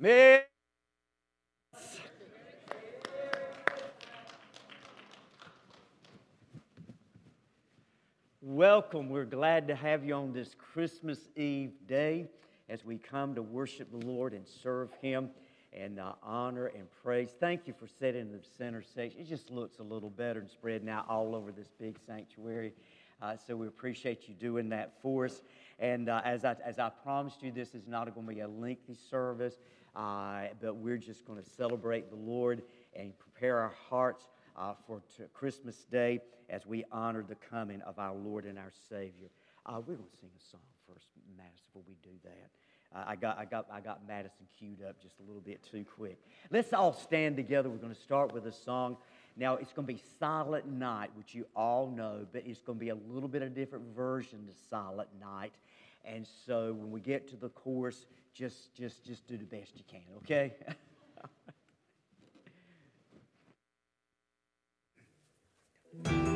Miss. Welcome. We're glad to have you on this Christmas Eve day as we come to worship the Lord and serve Him and uh, honor and praise. Thank you for sitting in the center section. It just looks a little better and spreading out all over this big sanctuary. Uh, so we appreciate you doing that for us. And uh, as, I, as I promised you, this is not going to be a lengthy service, uh, but we're just going to celebrate the Lord and prepare our hearts uh, for Christmas Day as we honor the coming of our Lord and our Savior. Uh, we're going to sing a song first, Madison, before we do that. Uh, I, got, I, got, I got Madison queued up just a little bit too quick. Let's all stand together. We're going to start with a song. Now, it's going to be Silent Night, which you all know, but it's going to be a little bit of a different version to Silent Night. And so when we get to the chorus, just just just do the best you can, okay?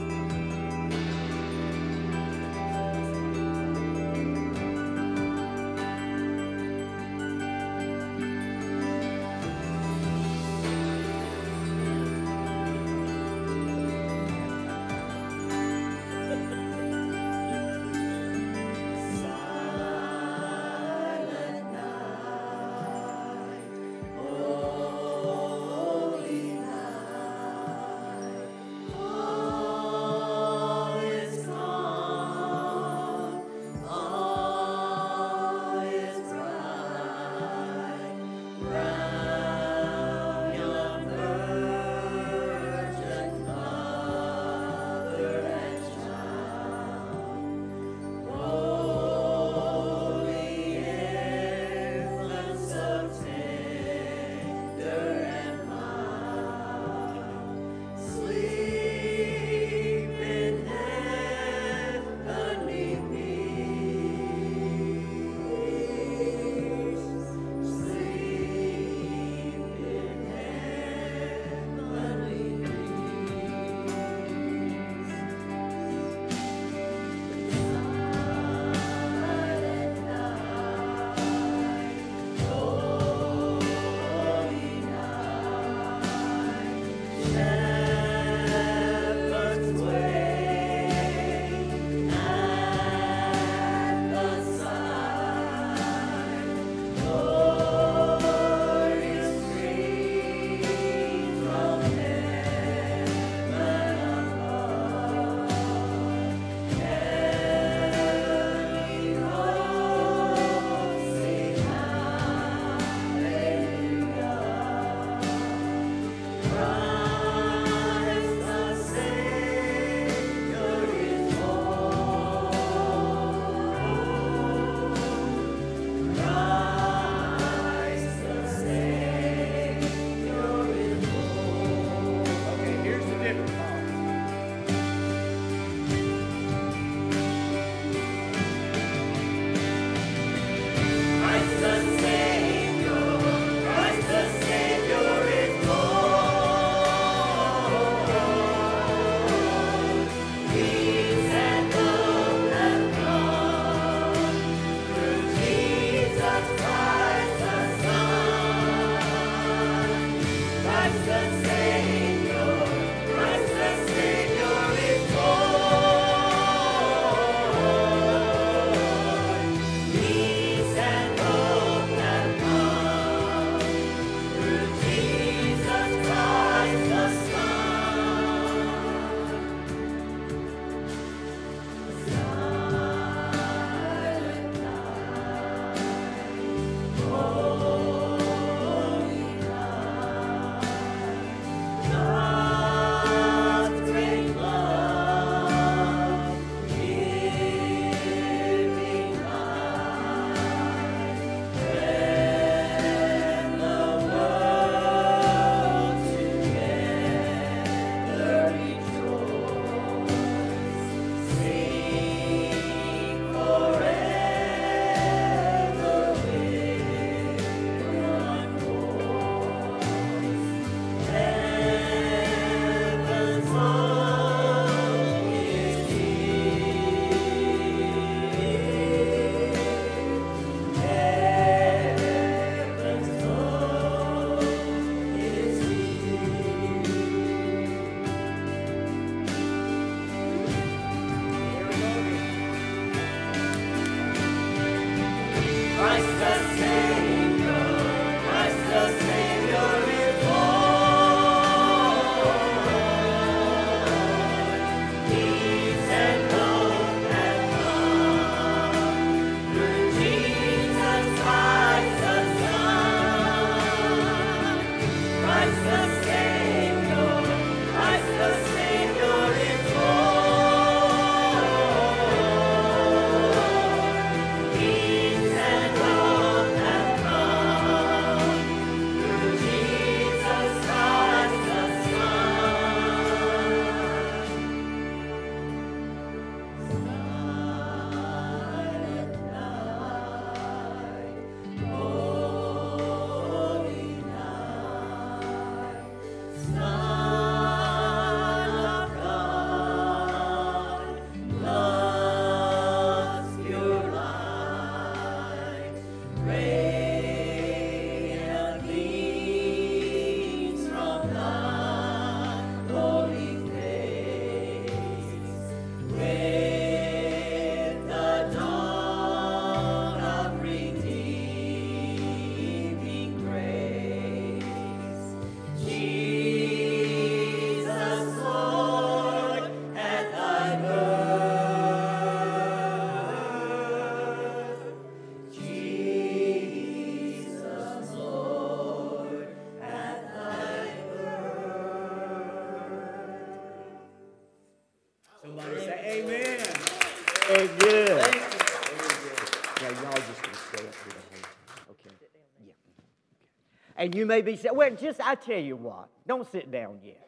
And you may be saying, well, just I tell you what, don't sit down yet.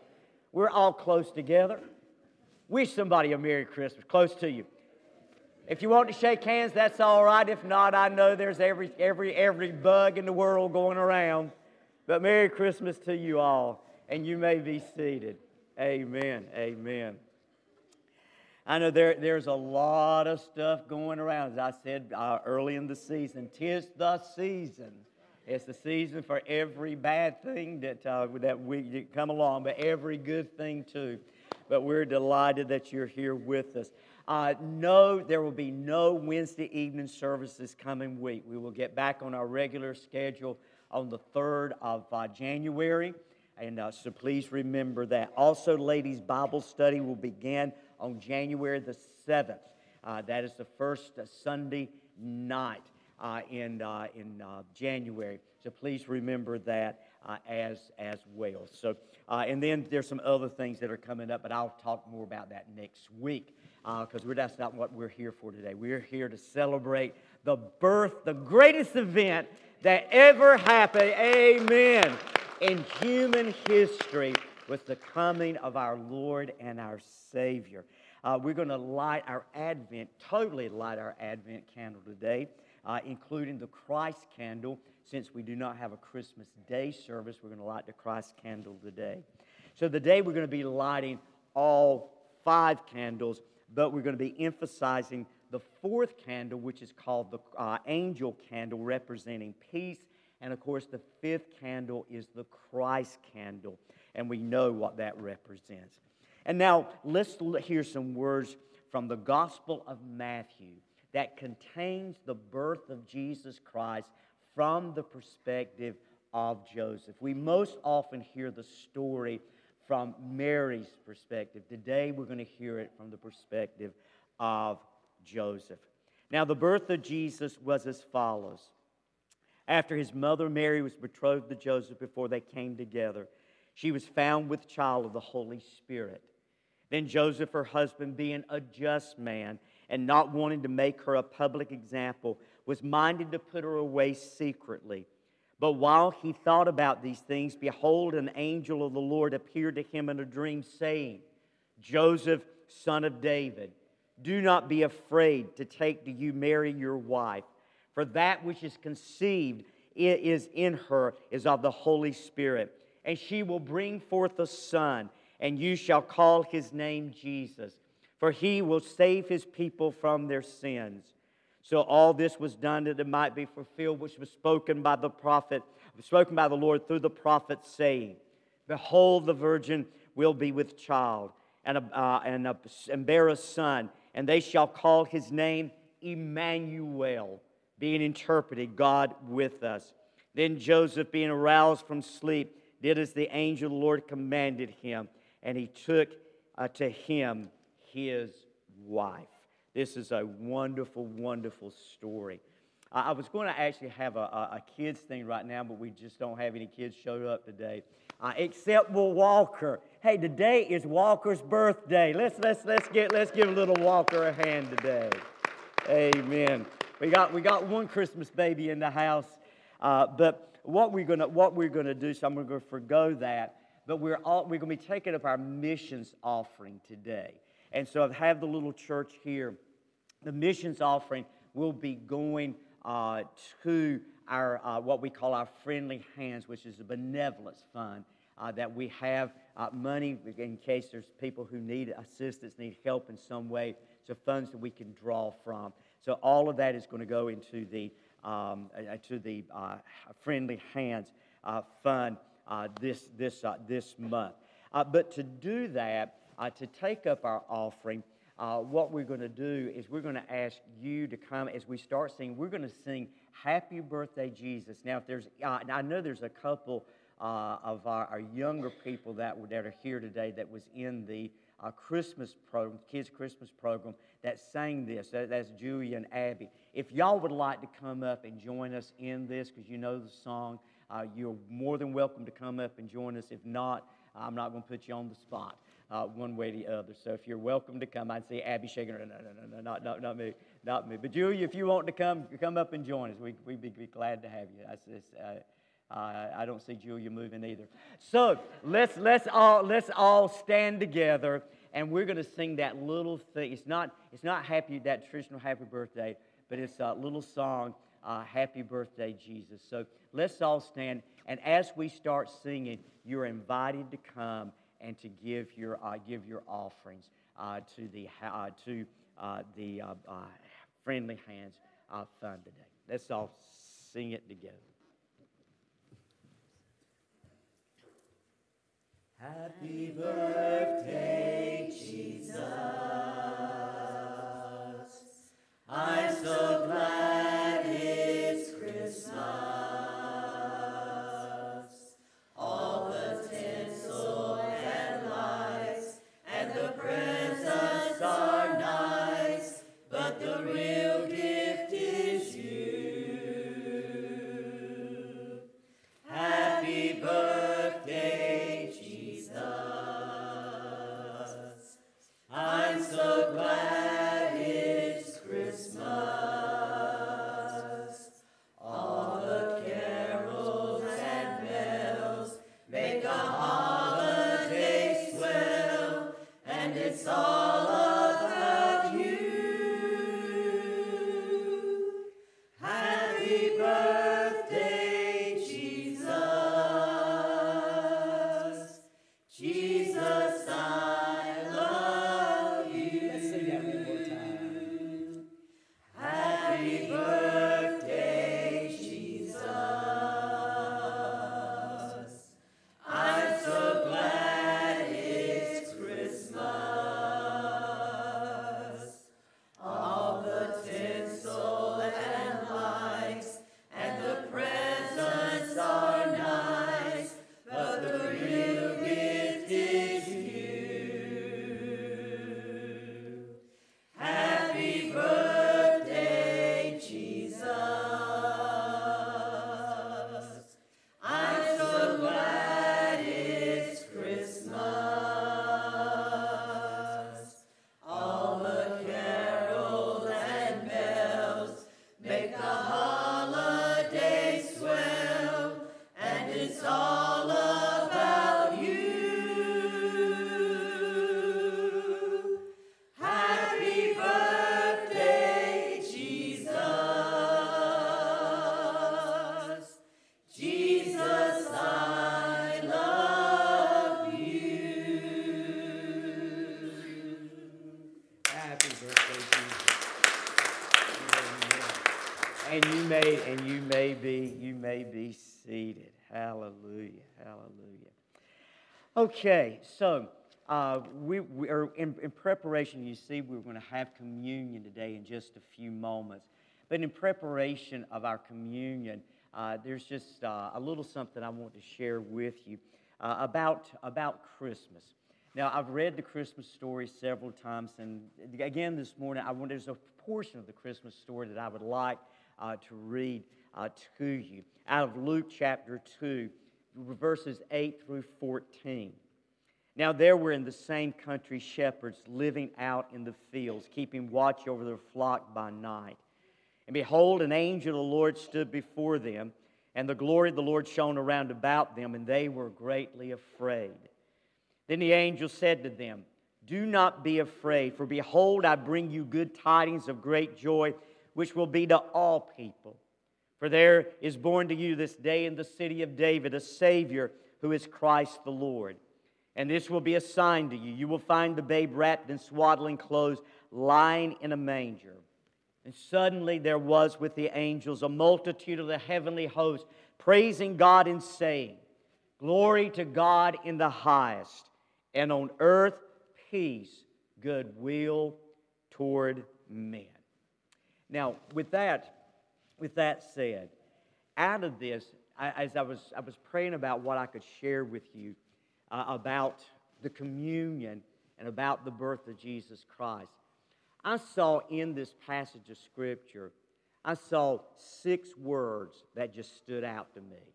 We're all close together. Wish somebody a Merry Christmas, close to you. If you want to shake hands, that's all right. If not, I know there's every, every, every bug in the world going around. But Merry Christmas to you all, and you may be seated. Amen. Amen. I know there, there's a lot of stuff going around. As I said uh, early in the season, tis the season it's the season for every bad thing that, uh, that we come along, but every good thing too. But we're delighted that you're here with us. Uh, no, there will be no Wednesday evening services coming week. We will get back on our regular schedule on the 3rd of uh, January. And uh, so please remember that. Also, ladies' Bible study will begin on January the 7th. Uh, that is the first Sunday night in, uh, in uh, January. So please remember that uh, as, as well. So, uh, and then there's some other things that are coming up, but I'll talk more about that next week because uh, that's not what we're here for today. We're here to celebrate the birth, the greatest event that ever happened, amen, in human history was the coming of our Lord and our Savior. Uh, we're going to light our Advent, totally light our Advent candle today uh, including the Christ candle. Since we do not have a Christmas Day service, we're going to light the Christ candle today. So, today we're going to be lighting all five candles, but we're going to be emphasizing the fourth candle, which is called the uh, angel candle, representing peace. And of course, the fifth candle is the Christ candle, and we know what that represents. And now let's hear some words from the Gospel of Matthew that contains the birth of Jesus Christ from the perspective of Joseph. We most often hear the story from Mary's perspective. Today we're going to hear it from the perspective of Joseph. Now, the birth of Jesus was as follows. After his mother Mary was betrothed to Joseph before they came together, she was found with child of the Holy Spirit. Then Joseph, her husband, being a just man, and not wanting to make her a public example, was minded to put her away secretly. But while he thought about these things, behold, an angel of the Lord appeared to him in a dream, saying, Joseph, son of David, do not be afraid to take to you Mary your wife, for that which is conceived is in her is of the Holy Spirit. And she will bring forth a son, and you shall call his name Jesus for he will save his people from their sins. So all this was done that it might be fulfilled, which was spoken by the prophet, spoken by the Lord through the prophet, saying, Behold, the virgin will be with child and, a, uh, and, a, and bear a son, and they shall call his name Emmanuel, being interpreted, God with us. Then Joseph, being aroused from sleep, did as the angel of the Lord commanded him, and he took uh, to him his wife. This is a wonderful, wonderful story. I was going to actually have a, a, kids thing right now, but we just don't have any kids showed up today, uh, except Will Walker. Hey, today is Walker's birthday. Let's let's let's get let's give a little Walker a hand today. Amen. We got we got one Christmas baby in the house, uh, but what we're gonna what we're gonna do, so I'm gonna forego that. But we're all we're gonna be taking up our missions offering today, and so I have the little church here. The missions offering will be going uh, to our uh, what we call our friendly hands, which is a benevolence fund uh, that we have uh, money in case there's people who need assistance, need help in some way. So funds that we can draw from. So all of that is going to go into the um, uh, to the uh, friendly hands fund this this this month. but to do that, to take up our offering uh, what we're going to do is we're going to ask you to come as we start singing. We're going to sing Happy Birthday, Jesus. Now, if there's, uh, I know there's a couple uh, of our, our, younger people that, were, that are here today that was in the uh, Christmas program, kids' Christmas program, that sang this. That, that's Julia and Abby. If y'all would like to come up and join us in this because you know the song, uh, you're more than welcome to come up and join us. If not, I'm not going to put you on the spot uh, one way or the other. So if you're welcome to come, I'd say Abby shaking her, no, no, no, no, not, not, not me, not me. But Julia, if you want to come, come up and join us. We, we'd be, be glad to have you. I, uh, I don't see Julia moving either. So let's, let's, all, let's all stand together and we're going to sing that little thing. It's not, it's not happy, that traditional happy birthday, but it's a little song, uh, Happy Birthday, Jesus. So let's all stand. And as we start singing, you're invited to come and to give your, uh, give your offerings uh, to the, uh, to, uh, the uh, uh, Friendly Hands of Fund today. Let's all sing it together. Happy birthday, Jesus. I'm so glad Okay, so uh, we, we, are in, in preparation. You see, we're going to have communion today in just a few moments. But in preparation of our communion, uh, there's just uh, a little something I want to share with you uh, about, about Christmas. Now, I've read the Christmas story several times, and again this morning, I want, there's a portion of the Christmas story that I would like uh, to read uh, to you out of Luke chapter 2, verses 8 through 14. Now, there were in the same country shepherds living out in the fields, keeping watch over their flock by night. And behold, an angel of the Lord stood before them, and the glory of the Lord shone around about them, and they were greatly afraid. Then the angel said to them, Do not be afraid, for behold, I bring you good tidings of great joy, which will be to all people. For there is born to you this day in the city of David a Savior who is Christ the Lord. And this will be a sign to you. You will find the babe wrapped in swaddling clothes, lying in a manger. And suddenly there was with the angels a multitude of the heavenly host, praising God and saying, Glory to God in the highest, and on earth peace, goodwill toward men. Now, with that, with that said, out of this, I, as I was, I was praying about what I could share with you uh, about the communion and about the birth of Jesus Christ, I saw in this passage of Scripture, I saw six words that just stood out to me.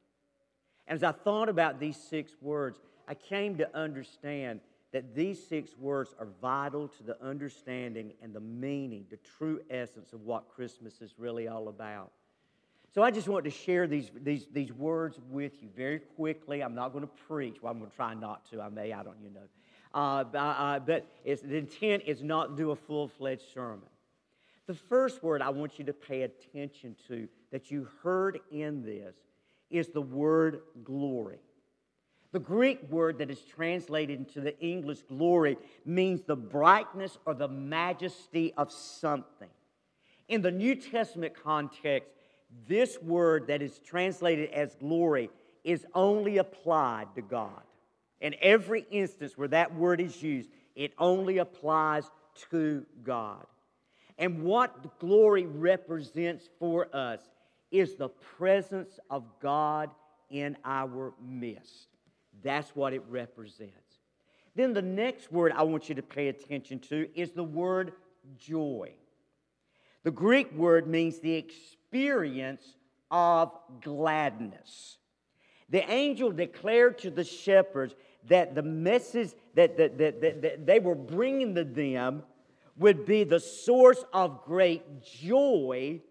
And as I thought about these six words, I came to understand that these six words are vital to the understanding and the meaning, the true essence of what Christmas is really all about. So I just want to share these, these, these words with you very quickly. I'm not going to preach. Well, I'm going to try not to. I may, I don't you know. Uh, uh, but the intent is not to do a full-fledged sermon. The first word I want you to pay attention to that you heard in this is the word glory. The Greek word that is translated into the English glory means the brightness or the majesty of something. In the New Testament context, this word that is translated as glory is only applied to God. In every instance where that word is used, it only applies to God. And what glory represents for us is the presence of God in our midst. That's what it represents. Then the next word I want you to pay attention to is the word joy. The Greek word means the experience of gladness. The angel declared to the shepherds that the message that, that, that, that, that they were bringing to them would be the source of great joy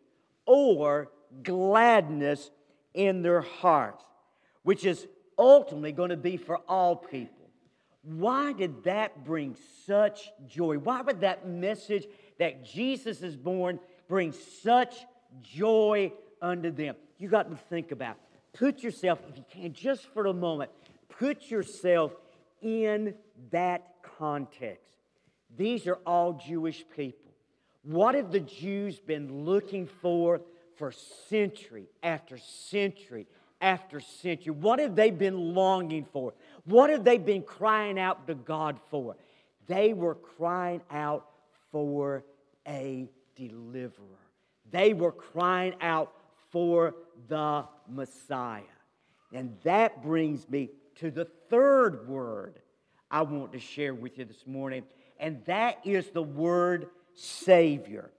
or gladness in their hearts, which is ultimately going to be for all people. Why did that bring such joy? Why would that message that Jesus is born brings such joy unto them? You got to think about. Put yourself, if you can, just for a moment, put yourself in that context. These are all Jewish people. What have the Jews been looking for for century after century after century? What have they been longing for? What have they been crying out to God for? They were crying out for a deliverer. They were crying out for the Messiah. And that brings me to the third word I want to share with you this morning, and that is the word Savior,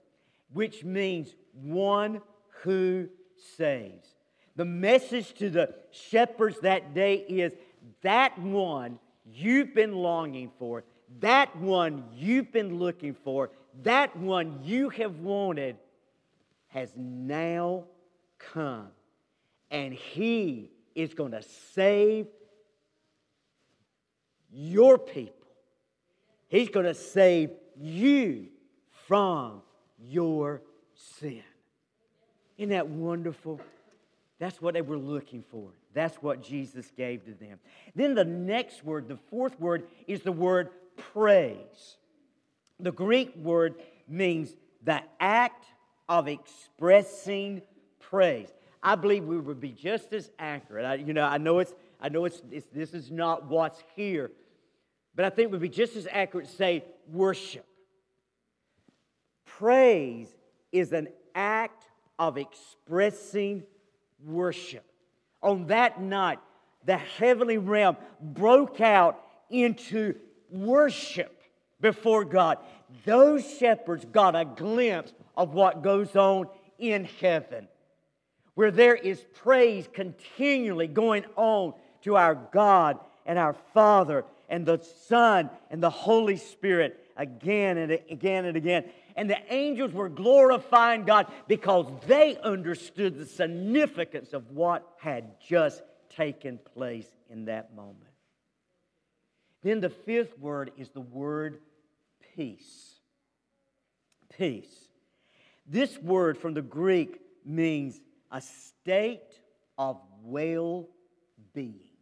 which means one who saves. The message to the shepherds that day is that one you've been longing for, that one you've been looking for, that one you have wanted has now come. And he is going to save your people. He's going to save you from your sin. Isn't that wonderful? That's what they were looking for. That's what Jesus gave to them. Then the next word, the fourth word, is the word praise. The Greek word means the act of expressing praise. I believe we would be just as accurate. I, you know, I know it's, I know it's, it's this is not what's here, but I think would be just as accurate to say worship. Praise is an act of expressing worship. On that night, the heavenly realm broke out into worship before God. Those shepherds got a glimpse of what goes on in heaven, where there is praise continually going on to our God and our Father and the Son and the Holy Spirit again and again and again. And the angels were glorifying God because they understood the significance of what had just taken place in that moment. Then the fifth word is the word peace. Peace. This word from the Greek means a state of well being.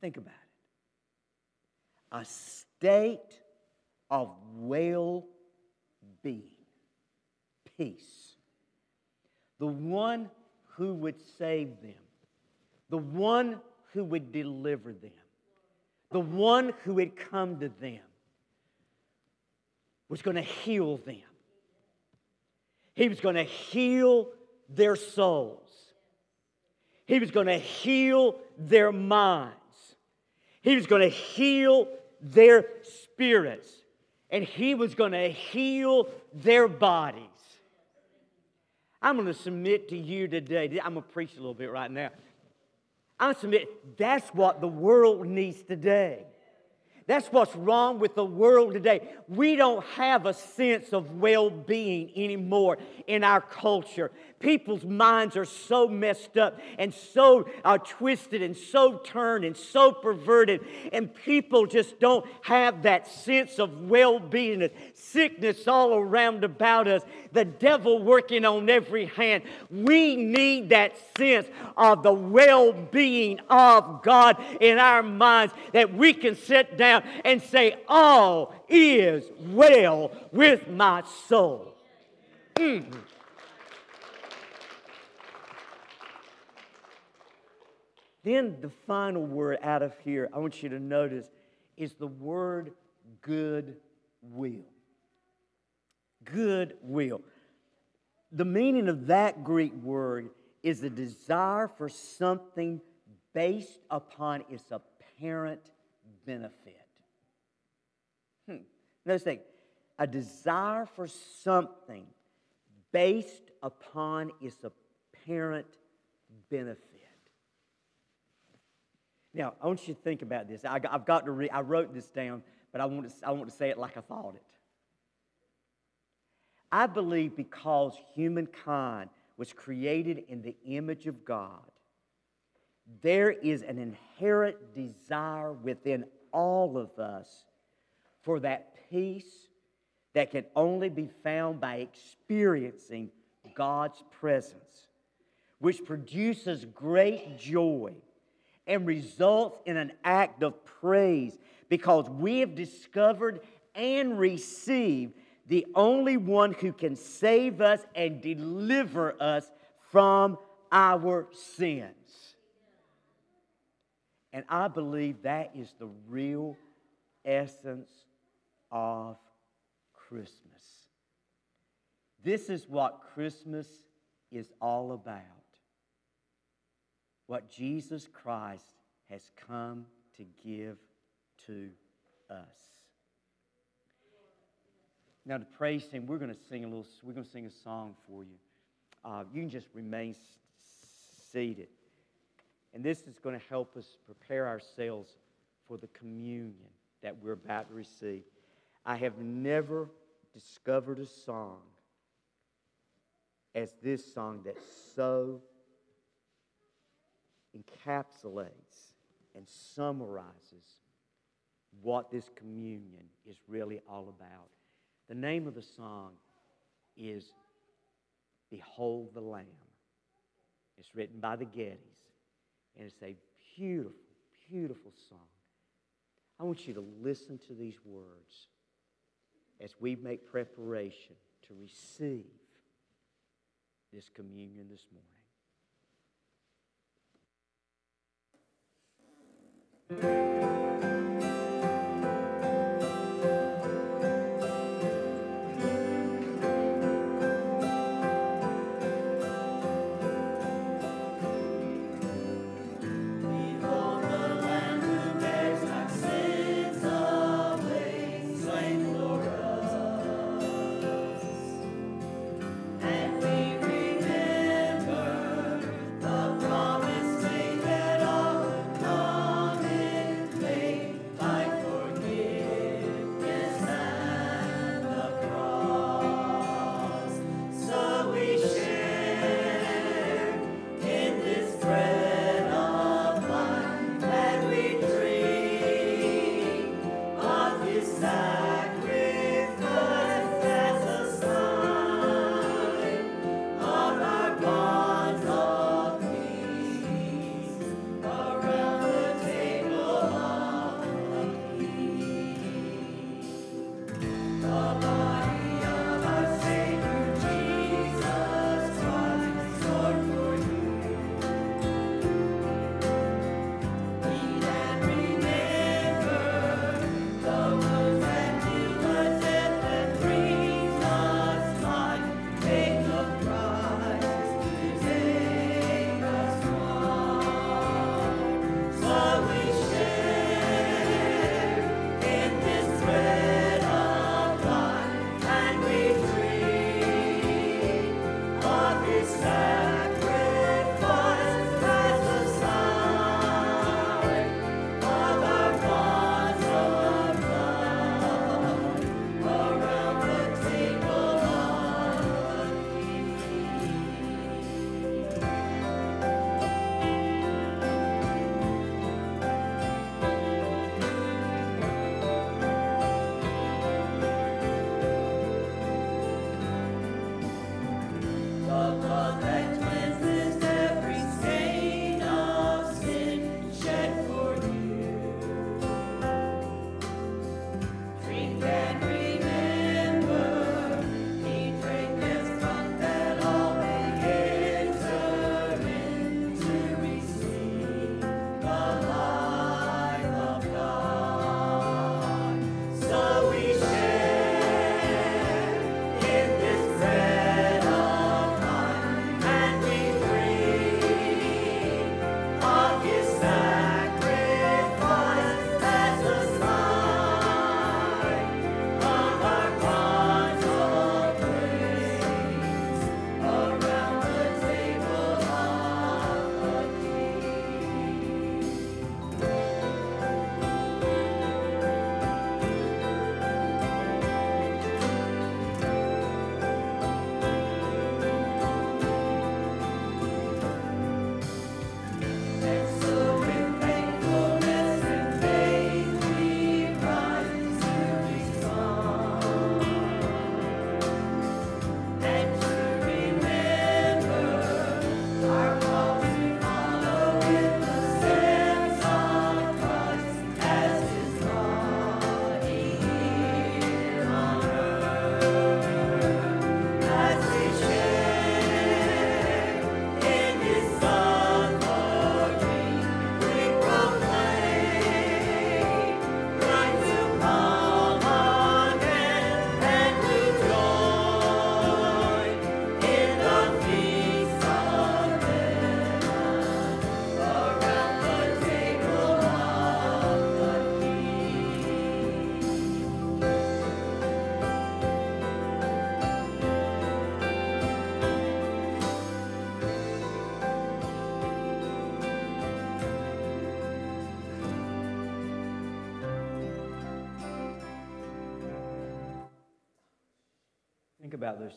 Think about it. A state of well being. Peace. The one who would save them, the one who would deliver them, the one who would come to them was going to heal them. He was going to heal their souls. He was going to heal their minds. He was going to heal their spirits. And He was going to heal their bodies. I'm going to submit to you today. I'm going to preach a little bit right now. I'm submit that's what the world needs today. That's what's wrong with the world today. We don't have a sense of well being anymore in our culture. People's minds are so messed up and so uh, twisted and so turned and so perverted, and people just don't have that sense of well being. Sickness all around about us, the devil working on every hand. We need that sense of the well being of God in our minds that we can sit down and say, All is well with my soul. Mm. Then the final word out of here, I want you to notice, is the word good will. Good will. The meaning of that Greek word is a desire for something based upon its apparent benefit. Notice that a desire for something based upon its apparent benefit. Now, I want you to think about this. I, have got to read, I wrote this down, but I want, to, I want to say it like I thought it. I believe because humankind was created in the image of God, there is an inherent desire within all of us for that peace that can only be found by experiencing God's presence, which produces great joy and results in an act of praise because we have discovered and received the only one who can save us and deliver us from our sins. And I believe that is the real essence of Christmas. This is what Christmas is all about what Jesus Christ has come to give to us. Now, to praise Him, we're going to sing a little. We're going to sing a song for you. Uh, you can just remain seated, and this is going to help us prepare ourselves for the communion that we're about to receive. I have never discovered a song as this song that so encapsulates and summarizes what this communion is really all about. The name of the song is Behold the Lamb. It's written by the Gettys, and it's a beautiful, beautiful song. I want you to listen to these words as we make preparation to receive this communion this morning.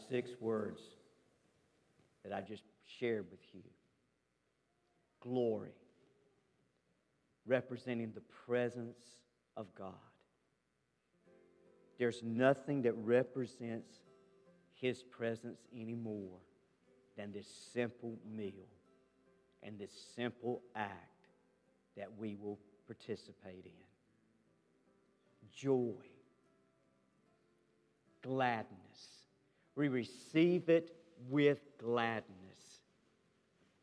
six words that I just shared with you glory, representing the presence of God. There's nothing that represents His presence anymore than this simple meal and this simple act that we will participate in. Joy, gladness. We receive it with gladness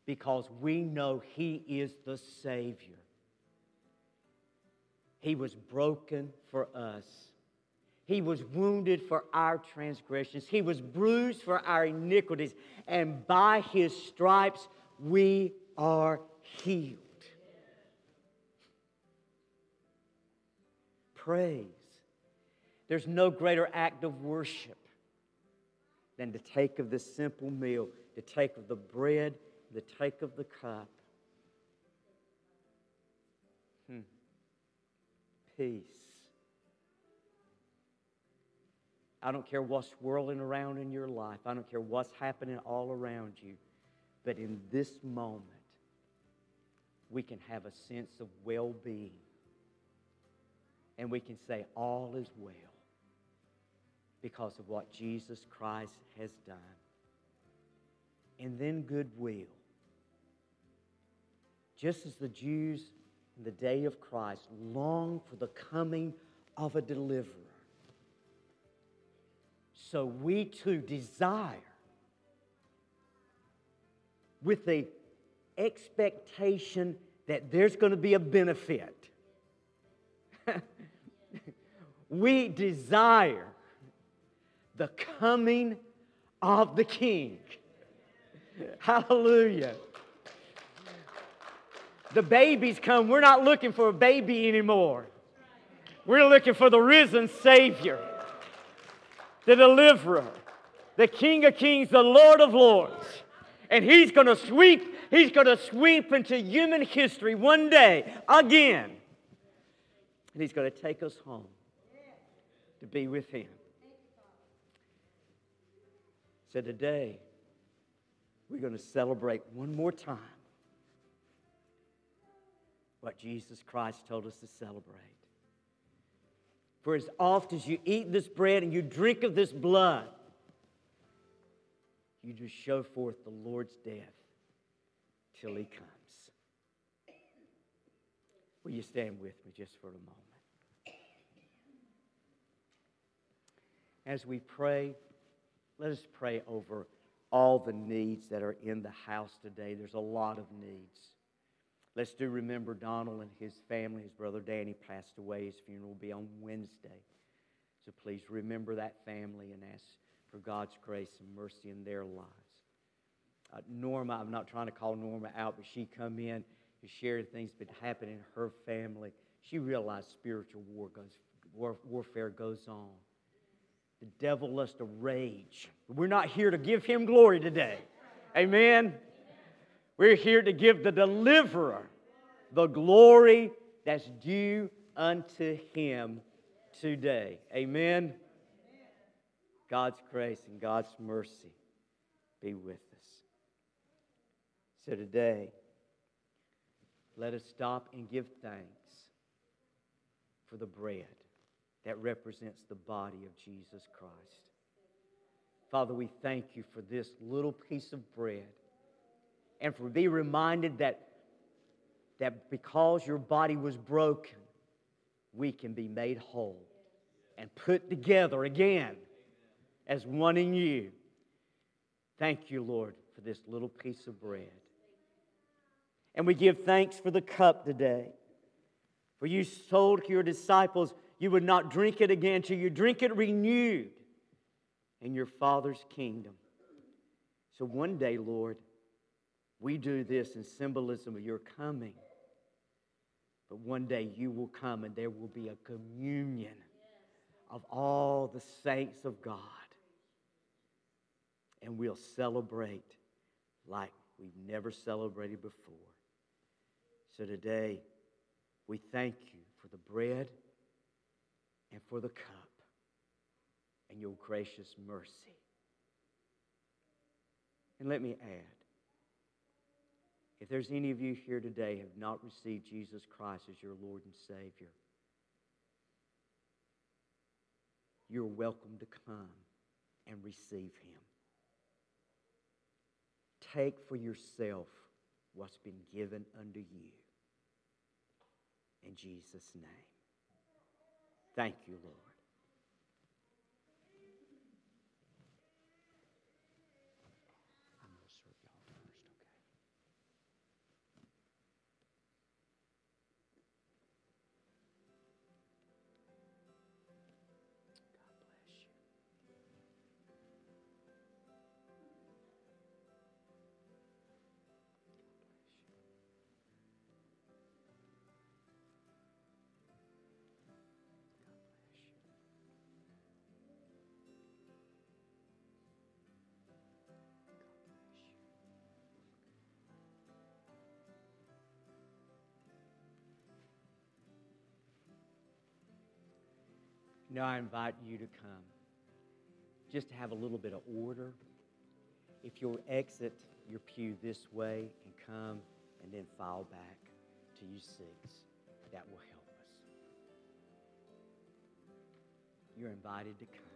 because we know He is the Savior. He was broken for us. He was wounded for our transgressions. He was bruised for our iniquities. And by His stripes, we are healed. Praise. There's no greater act of worship than to take of this simple meal, to take of the bread, the take of the cup. Hmm. Peace. I don't care what's swirling around in your life. I don't care what's happening all around you. But in this moment, we can have a sense of well being. And we can say, All is well because of what Jesus Christ has done. And then goodwill. Just as the Jews in the day of Christ long for the coming of a deliverer, so we too desire with the expectation that there's going to be a benefit. we desire the coming of the King. Hallelujah. The babies come. We're not looking for a baby anymore. We're looking for the risen Savior, the deliverer, the King of Kings, the Lord of Lords. And He's going to sweep, He's going to sweep into human history one day again. And He's going to take us home to be with Him. So today, we're going to celebrate one more time what Jesus Christ told us to celebrate. For as oft as you eat this bread and you drink of this blood, you just show forth the Lord's death till he comes. Will you stand with me just for a moment? As we pray, let us pray over all the needs that are in the house today. There's a lot of needs. Let's do remember Donald and his family. His brother Danny passed away. His funeral will be on Wednesday. So please remember that family and ask for God's grace and mercy in their lives. Uh, Norma, I'm not trying to call Norma out, but she come in to share things that happened in her family. She realized spiritual war goes, war, warfare goes on. The devil lusts to rage. We're not here to give him glory today. Amen. We're here to give the deliverer the glory that's due unto him today. Amen. God's grace and God's mercy be with us. So today, let us stop and give thanks for the bread that represents the body of Jesus Christ. Father, we thank you for this little piece of bread and for be reminded that, that because your body was broken, we can be made whole and put together again as one in you. Thank you, Lord, for this little piece of bread. And we give thanks for the cup today. For you told your disciples you would not drink it again till you drink it renewed in your Father's kingdom. So one day, Lord, we do this in symbolism of your coming. But one day you will come and there will be a communion of all the saints of God. And we'll celebrate like we've never celebrated before. So today, we thank you for the bread and for the cup and your gracious mercy. And let me add if there's any of you here today have not received Jesus Christ as your Lord and Savior, you're welcome to come and receive Him. Take for yourself what's been given unto you. In Jesus' name. Thank you, Lord. Now I invite you to come. Just to have a little bit of order. If you'll exit your pew this way and come and then file back to your seats, that will help us. You're invited to come.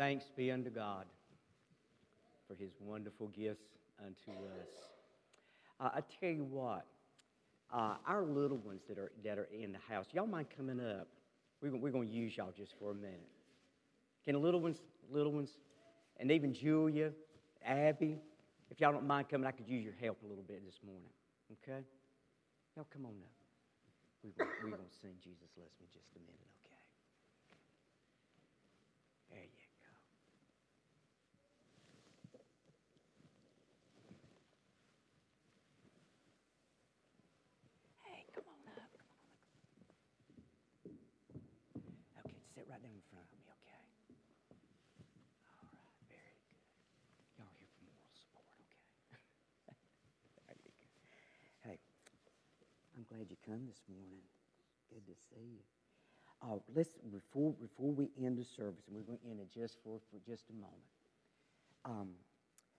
Thanks be unto God for his wonderful gifts unto us. Uh, I tell you what, uh, our little ones that are, that are in the house, y'all mind coming up? We're, we're going to use y'all just for a minute. Can the little ones, little ones, and even Julia, Abby, if y'all don't mind coming, I could use your help a little bit this morning. Okay? Y'all come on up. We're to sing Jesus Loves Me just a minute, okay? There you go. Hey, come on up. Come on up. Okay, sit right down in front of me, okay? All right, very good. Y'all here for moral support, okay? there you go. Hey, I'm glad you come this morning. Good to see you. Uh, let's before before we end the service, and we're going to end it just for, for just a moment. Um,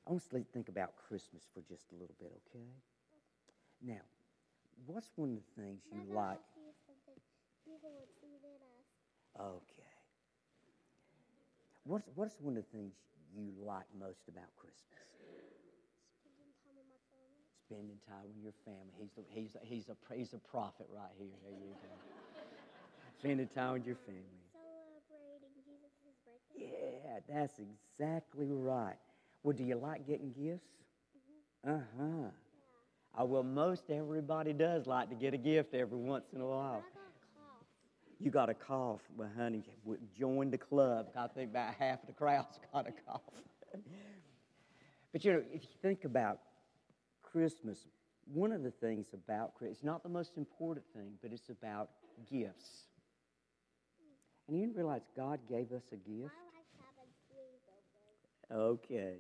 I want to think about Christmas for just a little bit, okay? Now, what's one of the things you Mother like? asked you something. People would see it us. Okay. What's what's one of the things you like most about Christmas? Spending time with my family. Spending time with your family. He's the, he's a, he's a he's a prophet right here. There you go. Spending time with your family. Celebrating Jesus' birthday. Yeah, that's exactly right. Well, do you like getting gifts? Uh huh. Oh, well, most everybody does like to get a gift every once in a while. I got a cough. You got a cough. Well, honey, join the club. I think about half of the crowd's got a cough. but you know, if you think about Christmas, one of the things about Christmas, it's not the most important thing, but it's about gifts. And you didn't realize God gave us a gift? I like having sleepovers. Okay.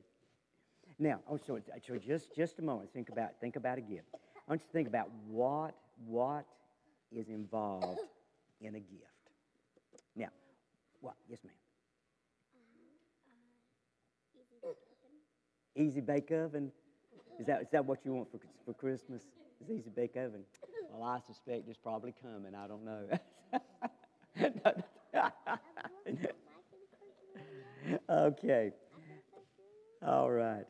Now, oh, so, so just just a moment. Think about think about a gift. I want you to think about what what is involved in a gift. Now, what? Yes, ma'am. Easy to. Easy bake oven. Is that is that what you want for for Christmas? Is easy bake oven? Well, I suspect it's probably coming. I don't know. okay. All right.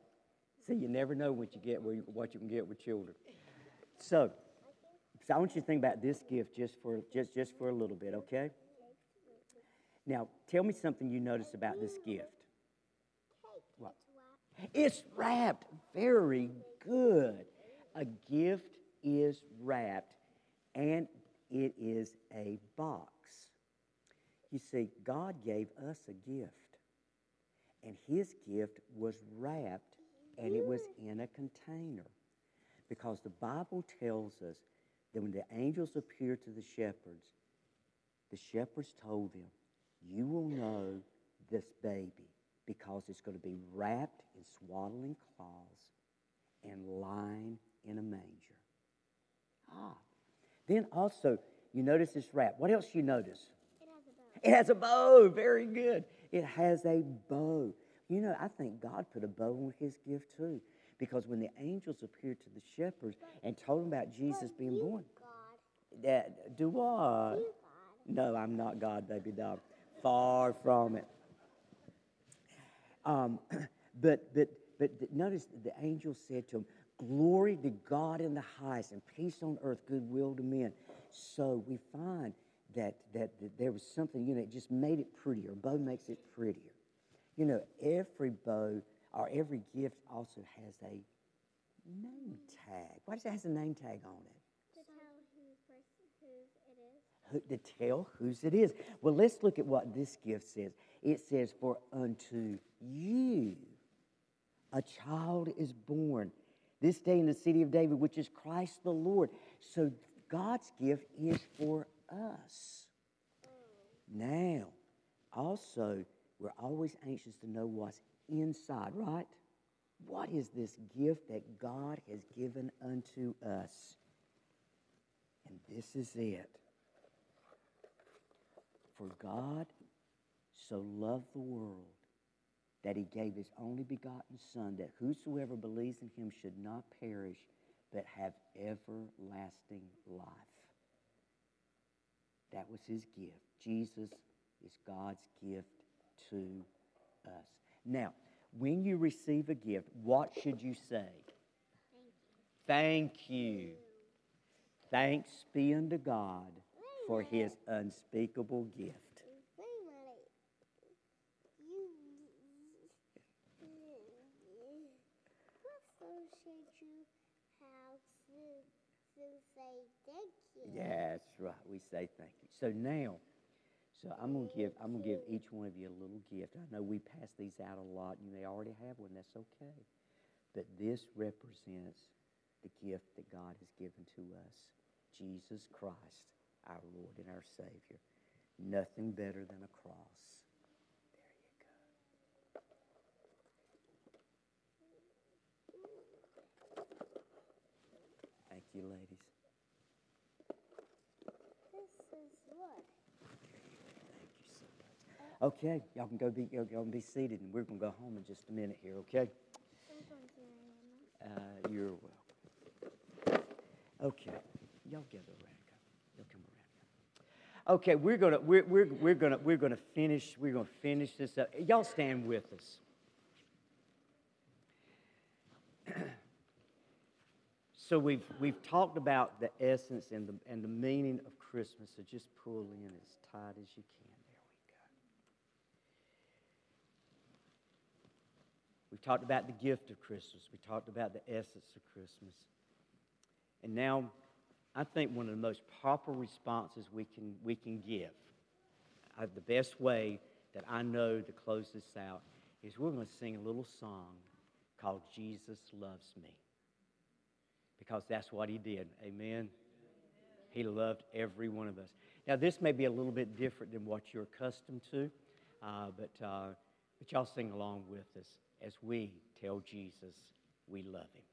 See, you never know what you get, what you can get with children. So, so I want you to think about this gift just for just just for a little bit, okay? Now, tell me something you notice about this gift. What? It's wrapped. Very good. A gift is wrapped, and it is a box. You see, God gave us a gift, and His gift was wrapped, and it was in a container. Because the Bible tells us that when the angels appeared to the shepherds, the shepherds told them, You will know this baby because it's going to be wrapped in swaddling cloths and lying in a manger. Ah. Then also, you notice this wrap. What else you notice? It has a bow. It has a bow. Very good. It has a bow. You know, I think God put a bow on his gift too. Because when the angels appeared to the shepherds and told them about Jesus being born, God. that, do what? No, I'm not God, baby doll. Far from it. Um, but but but notice the angel said to him, "Glory to God in the highest, and peace on earth, goodwill to men." So we find that that, that there was something you know it just made it prettier. Bow makes it prettier. You know, every bow or every gift also has a name tag. Why does it has a name tag on it? To tell whose whose it is. to tell whose it is. Well, let's look at what this gift says. It says, For unto you a child is born this day in the city of David, which is Christ the Lord. So God's gift is for us. Mm. Now, also, we're always anxious to know what's inside, right? What is this gift that God has given unto us? And this is it. For God so loved the world that he gave his only begotten Son, that whosoever believes in him should not perish, but have everlasting life. That was his gift. Jesus is God's gift to us. Now, when you receive a gift, what should you say? Thank you. Thanks be unto God for his unspeakable gift. You. You thank you? That's right. We say thank you. So now, so I'm gonna give I'm gonna give each one of you a little gift. I know we pass these out a lot. and You may already have one. That's okay. But this represents the gift that God has given to us, Jesus Christ, our Lord and our Savior. Nothing better than a cross. There you go. Thank you, ladies. This is what? Thank you so much. Okay, y'all can go be y'all can be seated, and we're gonna go home in just a minute here. Okay? I'm going to Mama. Uh, you're welcome. Okay, y'all gather around. Y'all come around. Okay, we're gonna we're, we're, we're gonna we're gonna finish we're gonna finish this up. Y'all stand with us. So we've we've talked about the essence and the and the meaning of Christmas. So just pull in as tight as you can. There we go. We've talked about the gift of Christmas. We talked about the essence of Christmas. And now I think one of the most proper responses we can we can give, uh, the best way that I know to close this out is we're going to sing a little song called Jesus Loves Me because that's what he did. Amen. He loved every one of us. Now, this may be a little bit different than what you're accustomed to, uh, but, uh, but y'all sing along with us as we tell Jesus we love him.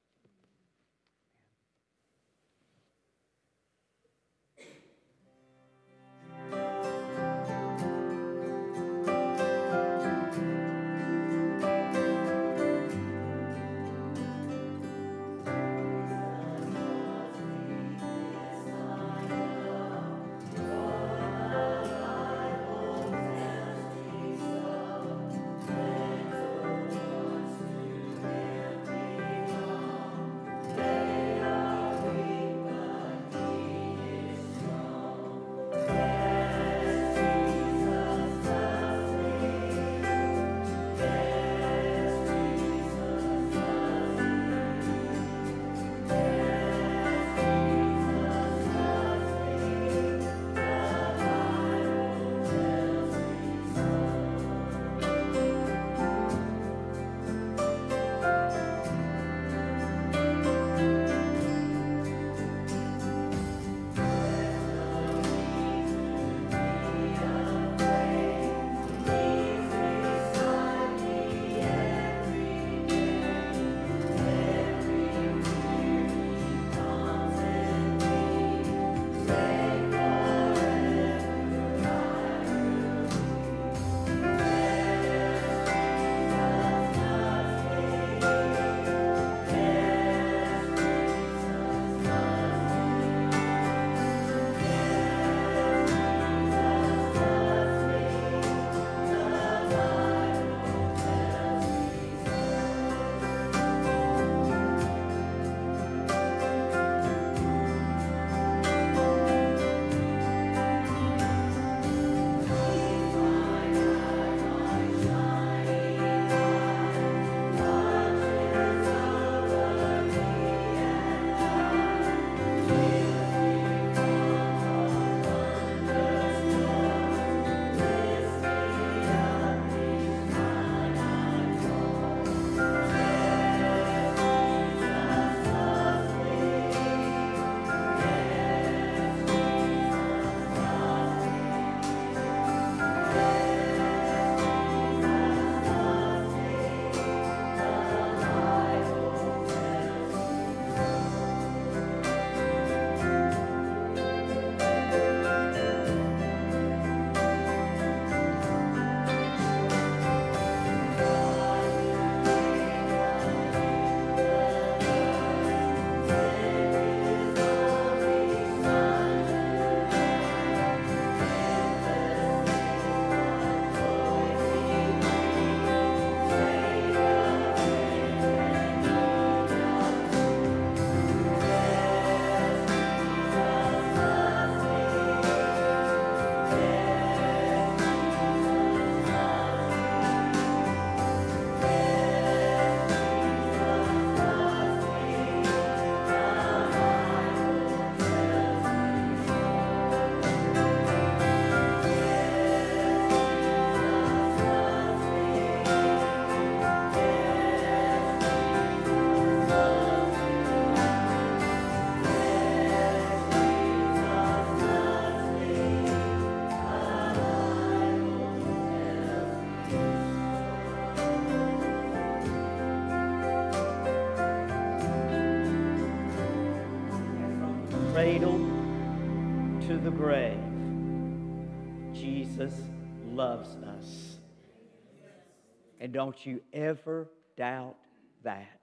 And don't you ever doubt that.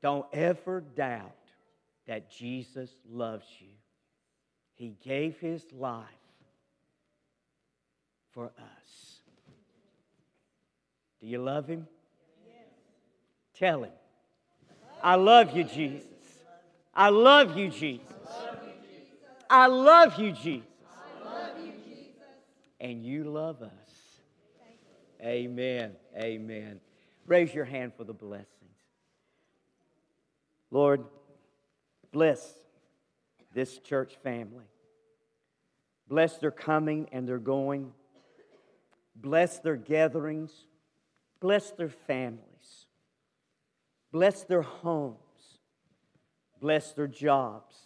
Don't ever doubt that Jesus loves you. He gave his life for us. Do you love him? Tell him. I love you, Jesus. I love you, Jesus. I love you, Jesus. And you love us. Amen. Amen. Raise your hand for the blessings. Lord, bless this church family. Bless their coming and their going. Bless their gatherings. Bless their families. Bless their homes. Bless their jobs.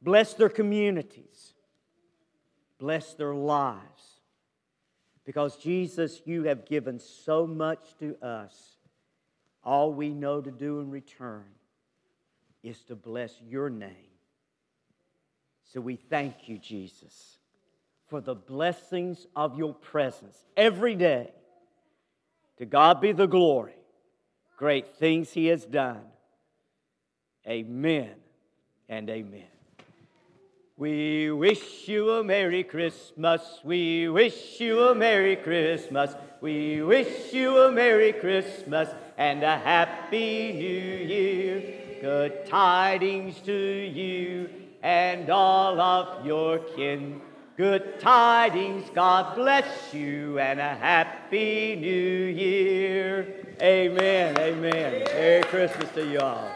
Bless their communities. Bless their lives. Because, Jesus, you have given so much to us. All we know to do in return is to bless your name. So we thank you, Jesus, for the blessings of your presence every day. To God be the glory. Great things he has done. Amen and amen. We wish you a Merry Christmas. We wish you a Merry Christmas. We wish you a Merry Christmas and a Happy New Year. Good tidings to you and all of your kin. Good tidings, God bless you, and a Happy New Year. Amen, amen. Merry Christmas to you all.